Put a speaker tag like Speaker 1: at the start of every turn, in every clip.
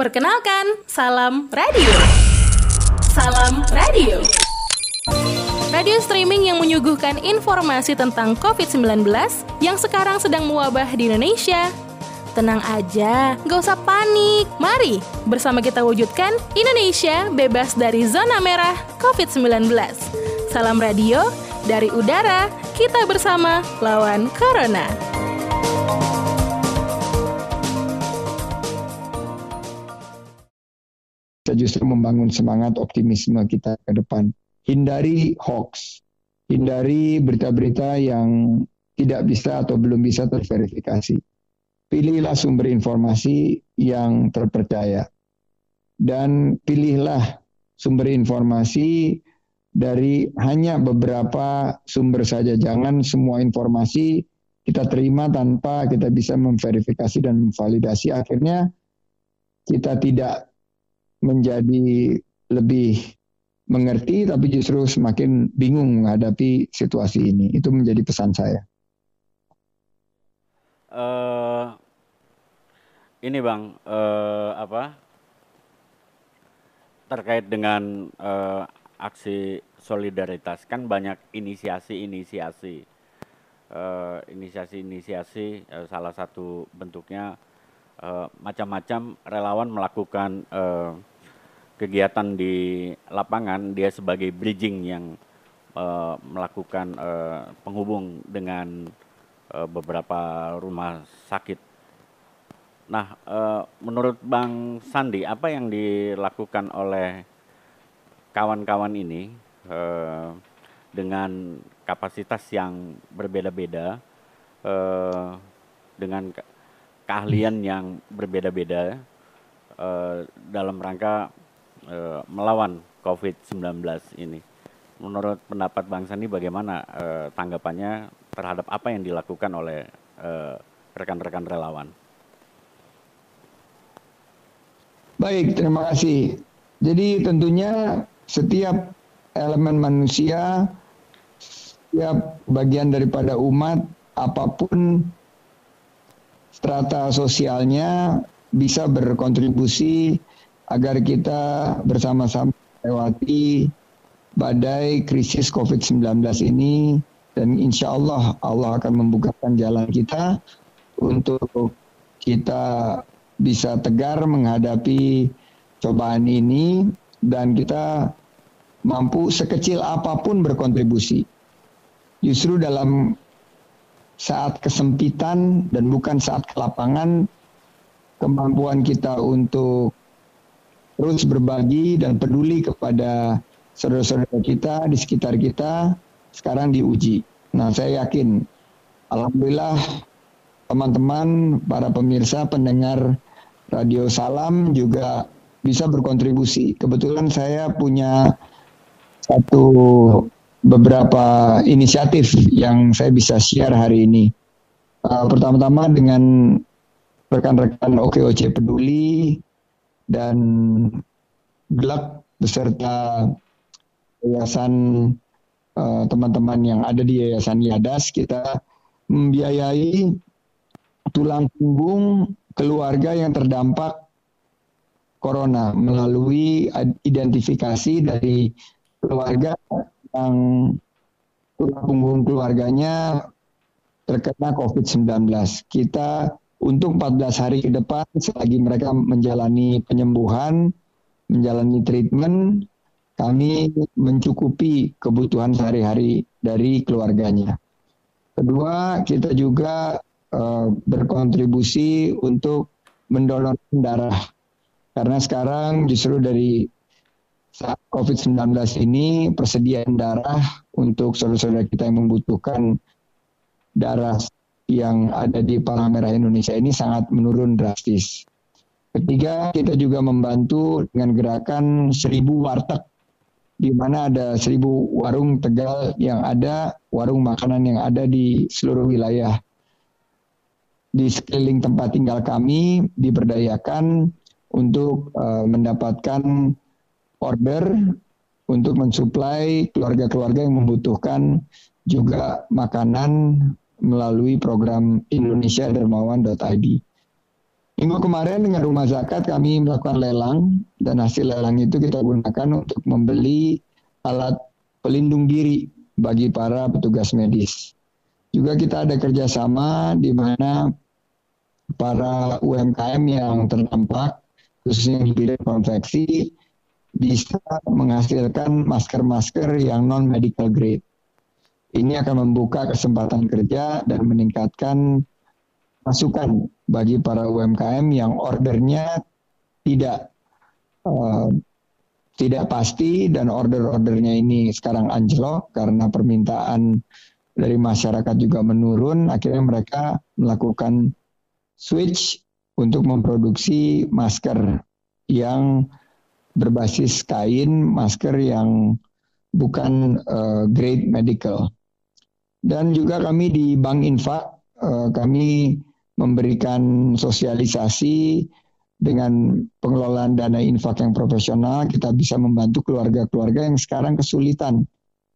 Speaker 1: Perkenalkan, Salam Radio. Salam Radio. Radio streaming yang menyuguhkan informasi tentang COVID-19 yang sekarang sedang mewabah di Indonesia. Tenang aja, gak usah panik. Mari bersama kita wujudkan Indonesia bebas dari zona merah COVID-19. Salam radio dari udara, kita bersama lawan Corona.
Speaker 2: Kita justru membangun semangat optimisme kita ke depan. Hindari hoax, hindari berita-berita yang tidak bisa atau belum bisa terverifikasi pilihlah sumber informasi yang terpercaya. Dan pilihlah sumber informasi dari hanya beberapa sumber saja. Jangan semua informasi kita terima tanpa kita bisa memverifikasi dan memvalidasi. Akhirnya kita tidak menjadi lebih mengerti, tapi justru semakin bingung menghadapi situasi ini. Itu menjadi pesan saya.
Speaker 3: Uh, ini bang, uh, apa terkait dengan uh, aksi solidaritas kan banyak inisiasi-inisiasi, inisiasi-inisiasi uh, salah satu bentuknya uh, macam-macam relawan melakukan uh, kegiatan di lapangan dia sebagai bridging yang uh, melakukan uh, penghubung dengan uh, beberapa rumah sakit. Nah, uh, menurut Bang Sandi, apa yang dilakukan oleh kawan-kawan ini uh, dengan kapasitas yang berbeda-beda, uh, dengan keahlian yang berbeda-beda dalam rangka uh, melawan COVID-19 ini? Menurut pendapat Bang Sandi, bagaimana uh, tanggapannya terhadap apa yang dilakukan oleh eh, rekan-rekan relawan.
Speaker 2: Baik, terima kasih. Jadi tentunya setiap elemen manusia, setiap bagian daripada umat, apa pun strata sosialnya bisa berkontribusi agar kita bersama-sama melewati badai krisis COVID-19 ini dan insya Allah Allah akan membukakan jalan kita untuk kita bisa tegar menghadapi cobaan ini dan kita mampu sekecil apa pun berkontribusi. Justru dalam saat kesempitan dan bukan saat kelapangan, kemampuan kita untuk terus berbagi dan peduli kepada saudara-saudara kita di sekitar kita sekarang diuji. Nah, saya yakin, alhamdulillah teman-teman, para pemirsa, pendengar Radio Salam juga bisa berkontribusi. Kebetulan saya punya satu beberapa inisiatif yang saya bisa share hari ini. Uh, pertama-tama dengan rekan-rekan OKOC Peduli dan GLAK beserta Yayasan Eh, teman-teman uh, yang ada di Yayasan Yadas kita membiayai tulang punggung keluarga yang terdampak corona melalui identifikasi dari keluarga yang tulang punggung keluarganya terkena COVID-19. Kita untuk 14 hari ke depan selagi mereka menjalani penyembuhan, menjalani treatment, kami mencukupi kebutuhan sehari-hari dari keluarganya. Kedua, kita juga uh, berkontribusi untuk mendonor darah. Karena sekarang justru dari saat COVID-19 ini persediaan darah untuk saudara-saudara kita yang membutuhkan darah yang ada di Palang Merah Indonesia ini sangat menurun drastis. Ketiga, kita juga membantu dengan gerakan seribu warteg di mana ada seribu warung Tegal yang ada, warung makanan yang ada di seluruh wilayah. Di sekeliling tempat tinggal kami diberdayakan untuk uh, mendapatkan order untuk mensuplai keluarga-keluarga yang membutuhkan juga makanan melalui program Indonesia Dermawan.id. Minggu kemarin dengan rumah zakat kami melakukan lelang dan hasil lelang itu kita gunakan untuk membeli alat pelindung diri bagi para petugas medis. Juga kita ada kerjasama di mana para UMKM yang terdampak khususnya di bidang konveksi bisa menghasilkan masker-masker yang non medical grade. Ini akan membuka kesempatan kerja dan meningkatkan masukan bagi para UMKM yang ordernya tidak uh, tidak pasti dan order-ordernya ini sekarang anjlok karena permintaan dari masyarakat juga menurun akhirnya mereka melakukan switch untuk memproduksi masker yang berbasis kain, masker yang bukan uh, grade medical. Dan juga kami di Bank Infak uh, kami memberikan sosialisasi dengan pengelolaan dana infak yang profesional, kita bisa membantu keluarga-keluarga yang sekarang kesulitan.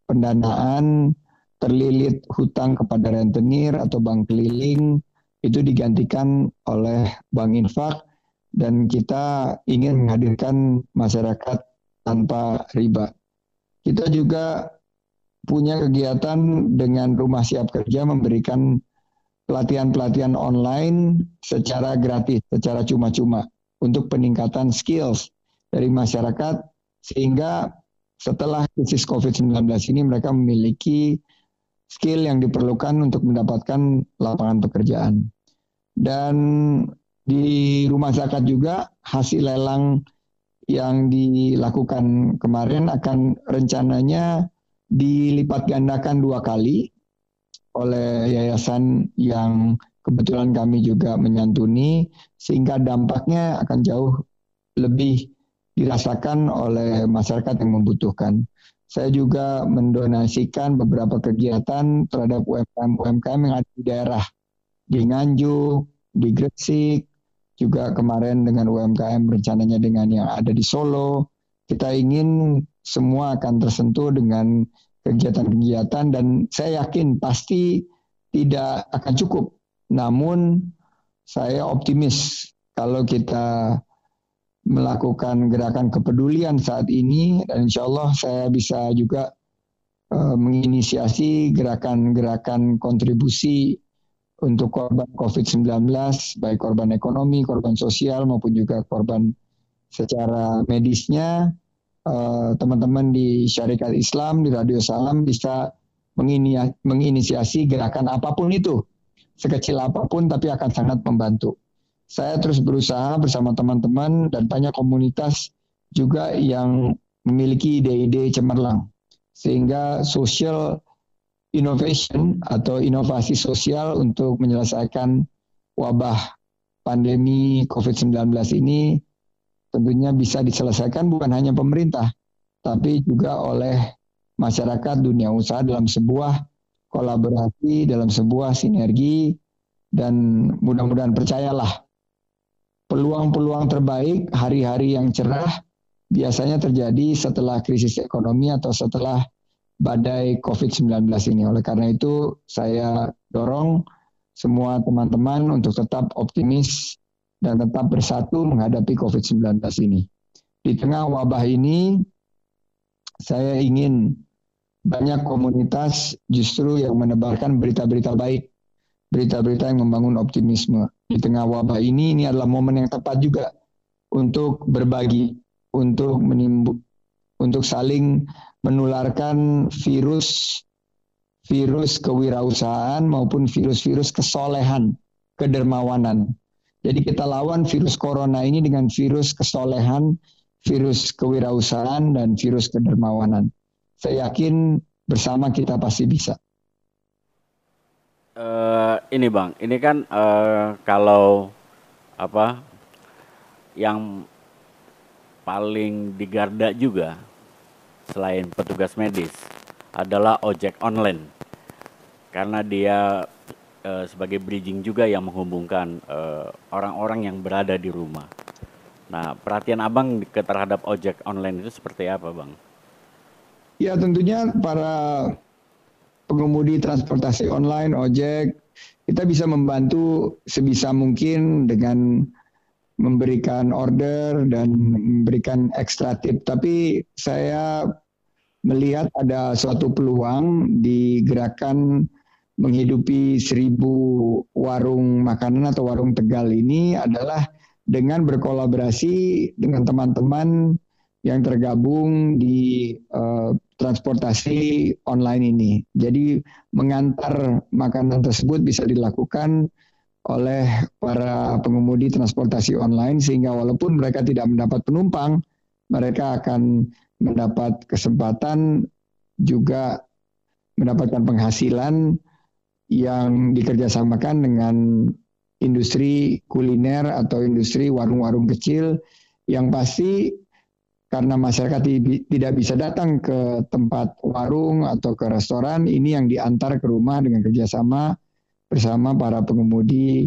Speaker 2: Pendanaan, terlilit hutang kepada rentenir atau bank keliling, itu digantikan oleh bank infak. Dan kita ingin menghadirkan masyarakat tanpa riba. Kita juga punya kegiatan dengan rumah siap kerja memberikan pelatihan-pelatihan online secara gratis, secara cuma-cuma untuk peningkatan skills dari masyarakat sehingga setelah krisis COVID-19 ini mereka memiliki skill yang diperlukan untuk mendapatkan lapangan pekerjaan. Dan di rumah zakat juga hasil lelang yang dilakukan kemarin akan rencananya dilipat gandakan dua kali oleh yayasan yang kebetulan kami juga menyantuni sehingga dampaknya akan jauh lebih dirasakan oleh masyarakat yang membutuhkan. Saya juga mendonasikan beberapa kegiatan terhadap UMKM-UMKM yang ada di daerah di Nganjuk, di Gresik, juga kemarin dengan UMKM rencananya dengan yang ada di Solo. Kita ingin semua akan tersentuh dengan kegiatan-kegiatan dan saya yakin pasti tidak akan cukup. Namun saya optimis kalau kita melakukan gerakan kepedulian saat ini dan insya Allah saya bisa juga uh, menginisiasi gerakan-gerakan kontribusi untuk korban COVID-19, baik korban ekonomi, korban sosial maupun juga korban secara medisnya Eh, teman-teman di Syarikat Islam di Radio Salam bisa menginisiasi gerakan apa pun itu, sekecil apa pun tapi akan sangat membantu. Saya terus berusaha bersama teman-teman dan banyak komunitas juga yang memiliki ide-ide cemerlang. Sehingga social innovation atau inovasi sosial untuk menyelesaikan wabah pandemi COVID-19 ini tentunya bisa diselesaikan bukan hanya pemerintah, tapi juga oleh masyarakat dunia usaha dalam sebuah kolaborasi, dalam sebuah sinergi, dan mudah-mudahan percayalah peluang-peluang terbaik, hari-hari yang cerah biasanya terjadi setelah krisis ekonomi atau setelah badai COVID-19 ini. Oleh karena itu, saya dorong semua teman-teman untuk tetap optimis dan tetap bersatu menghadapi COVID-19 ini. Di tengah wabah ini, saya ingin banyak komunitas justru yang menebarkan berita-berita baik, berita-berita yang membangun optimisme. Di tengah wabah ini, ini adalah momen yang tepat juga untuk berbagi, untuk menimbu, untuk saling menularkan virus virus kewirausahaan maupun virus-virus kesolehan, kedermawanan jadi kita lawan virus corona ini dengan virus kesolehan, virus kewirausahaan, dan virus kedermawanan. Saya yakin bersama kita pasti bisa.
Speaker 3: Uh, ini bang, ini kan uh, kalau apa yang paling digarda juga selain petugas medis adalah ojek online karena dia uh, sebagai bridging juga yang menghubungkan uh, orang-orang yang berada di rumah. Nah, perhatian Abang terhadap ojek online itu seperti apa, Bang?
Speaker 2: Ya, tentunya para pengemudi transportasi online, ojek, kita bisa membantu sebisa mungkin dengan memberikan order dan memberikan ekstra tip. Tapi saya melihat ada suatu peluang di gerakan menghidupi seribu warung makanan atau warung Tegal ini adalah dengan berkolaborasi dengan teman-teman yang tergabung di uh, transportasi online ini. Jadi mengantar makanan tersebut bisa dilakukan oleh para pengemudi transportasi online sehingga walaupun mereka tidak mendapat penumpang, mereka akan mendapat kesempatan juga mendapatkan penghasilan yang dikerjasamakan dengan industri kuliner atau industri warung-warung kecil yang pasti karena masyarakat tidak bisa datang ke tempat warung atau ke restoran, ini yang diantar ke rumah dengan kerjasama bersama para pengemudi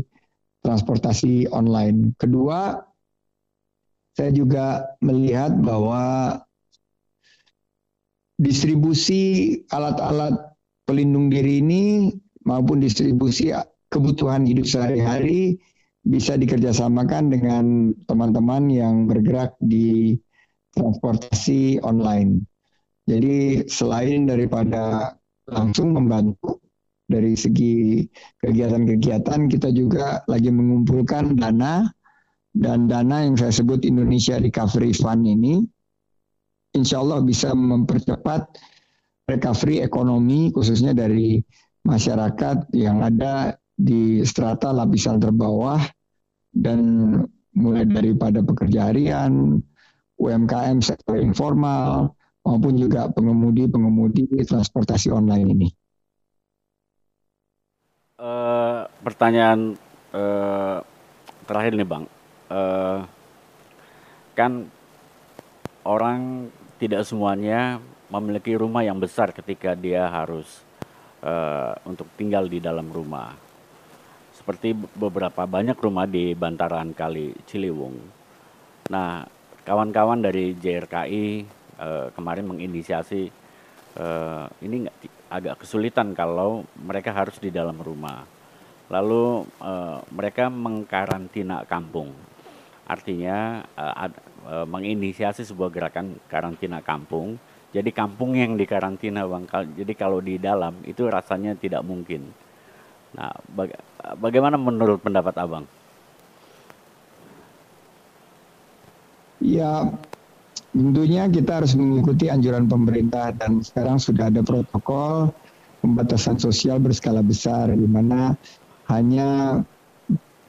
Speaker 2: transportasi online. Kedua, saya juga melihat bahwa distribusi alat-alat pelindung diri ini maupun distribusi kebutuhan hidup sehari-hari bisa dikerjasamakan dengan teman-teman yang bergerak di transportasi online. Jadi selain daripada langsung membantu dari segi kegiatan-kegiatan kita juga lagi mengumpulkan dana dan dana yang saya sebut Indonesia Recovery Fund ini insya Allah bisa mempercepat recovery ekonomi khususnya dari masyarakat yang ada di strata lapisan terbawah dan mulai daripada pekerja harian, UMKM sektor informal maupun juga pengemudi-pengemudi transportasi online ini.
Speaker 3: Uh, pertanyaan uh, terakhir nih bang, uh, kan orang tidak semuanya memiliki rumah yang besar ketika dia harus uh, untuk tinggal di dalam rumah. Seperti beberapa banyak rumah di bantaran kali Ciliwung. Nah, kawan-kawan dari JRKI uh, kemarin menginisiasi uh, ini agak kesulitan kalau mereka harus di dalam rumah. Lalu uh, mereka mengkarantina kampung. Artinya uh, ad, uh, menginisiasi sebuah gerakan karantina kampung. Jadi kampung yang dikarantina Bang. Jadi kalau di dalam itu rasanya tidak mungkin. Nah, baga bagaimana menurut pendapat Abang?
Speaker 2: Ya, Tentunya kita harus mengikuti anjuran pemerintah dan sekarang sudah ada protokol pembatasan sosial berskala besar di mana hanya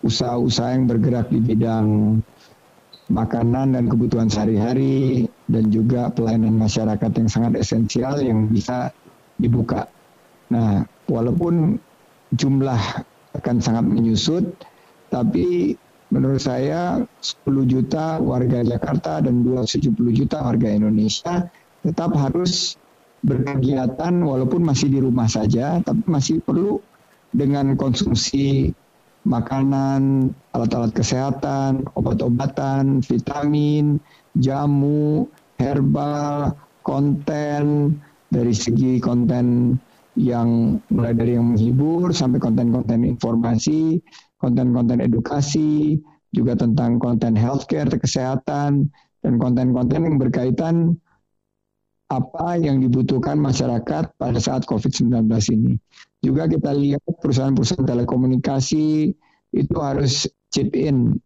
Speaker 2: usaha-usaha yang bergerak di bidang makanan dan kebutuhan sehari-hari dan juga pelayanan masyarakat yang sangat esensial yang bisa dibuka. Nah, walaupun jumlah akan sangat menyusut, tapi menurut saya 10 juta warga Jakarta dan 270 juta warga Indonesia tetap harus berkegiatan walaupun masih di rumah saja tapi masih perlu dengan konsumsi makanan, alat-alat kesehatan, obat-obatan, vitamin, jamu, herbal, konten. Dari segi konten yang mulai dari yang menghibur sampai konten-konten informasi konten-konten edukasi, juga tentang konten healthcare, kesehatan, dan konten-konten yang berkaitan apa yang dibutuhkan masyarakat pada saat COVID-19 ini. Juga kita lihat perusahaan-perusahaan telekomunikasi itu harus chip in,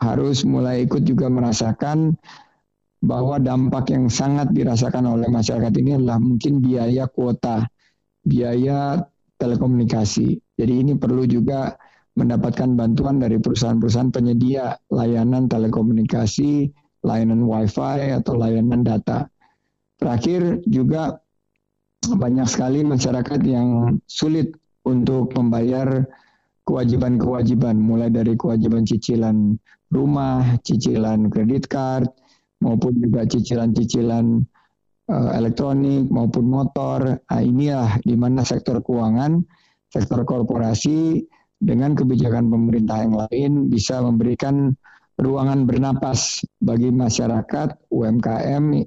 Speaker 2: harus mulai ikut juga merasakan bahwa dampak yang sangat dirasakan oleh masyarakat ini adalah mungkin biaya kuota, biaya telekomunikasi. Jadi ini perlu juga mendapatkan bantuan dari perusahaan-perusahaan penyedia layanan telekomunikasi, layanan WiFi atau layanan data. Terakhir juga banyak sekali masyarakat yang sulit untuk membayar kewajiban-kewajiban mulai dari kewajiban cicilan rumah, cicilan kredit card maupun juga cicilan-cicilan uh, elektronik maupun motor. Nah, inilah di mana sektor keuangan, sektor korporasi dengan kebijakan pemerintah yang lain bisa memberikan ruangan bernapas bagi masyarakat UMKM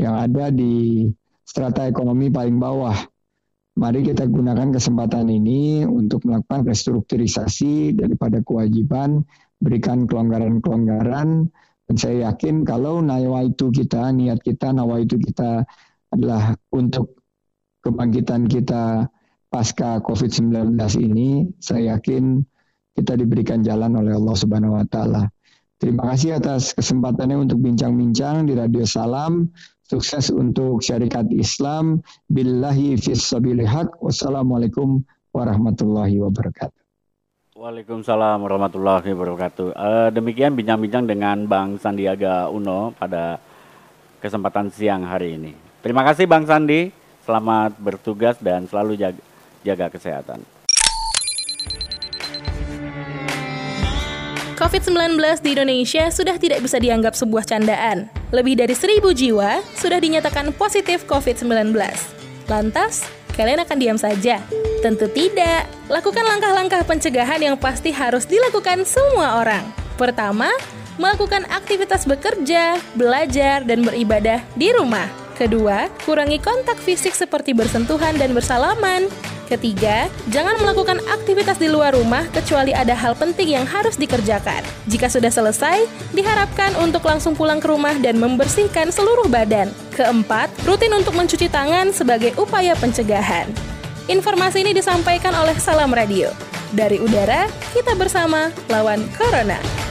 Speaker 2: yang ada di strata ekonomi paling bawah. Mari kita gunakan kesempatan ini untuk melakukan restrukturisasi daripada kewajiban berikan kelonggaran-kelonggaran dan saya yakin kalau nawaitu kita, niat kita, nawaitu kita adalah untuk kebangkitan kita pasca COVID-19 ini, saya yakin kita diberikan jalan oleh Allah Subhanahu wa taala. Terima kasih atas kesempatannya untuk bincang-bincang di Radio Salam. Sukses untuk syarikat Islam. Billahi fis Wassalamualaikum warahmatullahi wabarakatuh.
Speaker 3: Waalaikumsalam warahmatullahi wabarakatuh. Uh, demikian bincang-bincang dengan Bang Sandiaga Uno pada kesempatan siang hari ini. Terima kasih Bang Sandi. Selamat bertugas dan selalu jaga, jaga kesehatan.
Speaker 1: COVID-19 di Indonesia sudah tidak bisa dianggap sebuah candaan. Lebih dari seribu jiwa sudah dinyatakan positif COVID-19. Lantas, kalian akan diam saja? Tentu tidak. Lakukan langkah-langkah pencegahan yang pasti harus dilakukan semua orang. Pertama, melakukan aktivitas bekerja, belajar, dan beribadah di rumah. Kedua, kurangi kontak fisik seperti bersentuhan dan bersalaman. Ketiga, jangan melakukan aktivitas di luar rumah kecuali ada hal penting yang harus dikerjakan. Jika sudah selesai, diharapkan untuk langsung pulang ke rumah dan membersihkan seluruh badan. Keempat, rutin untuk mencuci tangan sebagai upaya pencegahan. Informasi ini disampaikan oleh Salam Radio. Dari udara, kita bersama lawan Corona.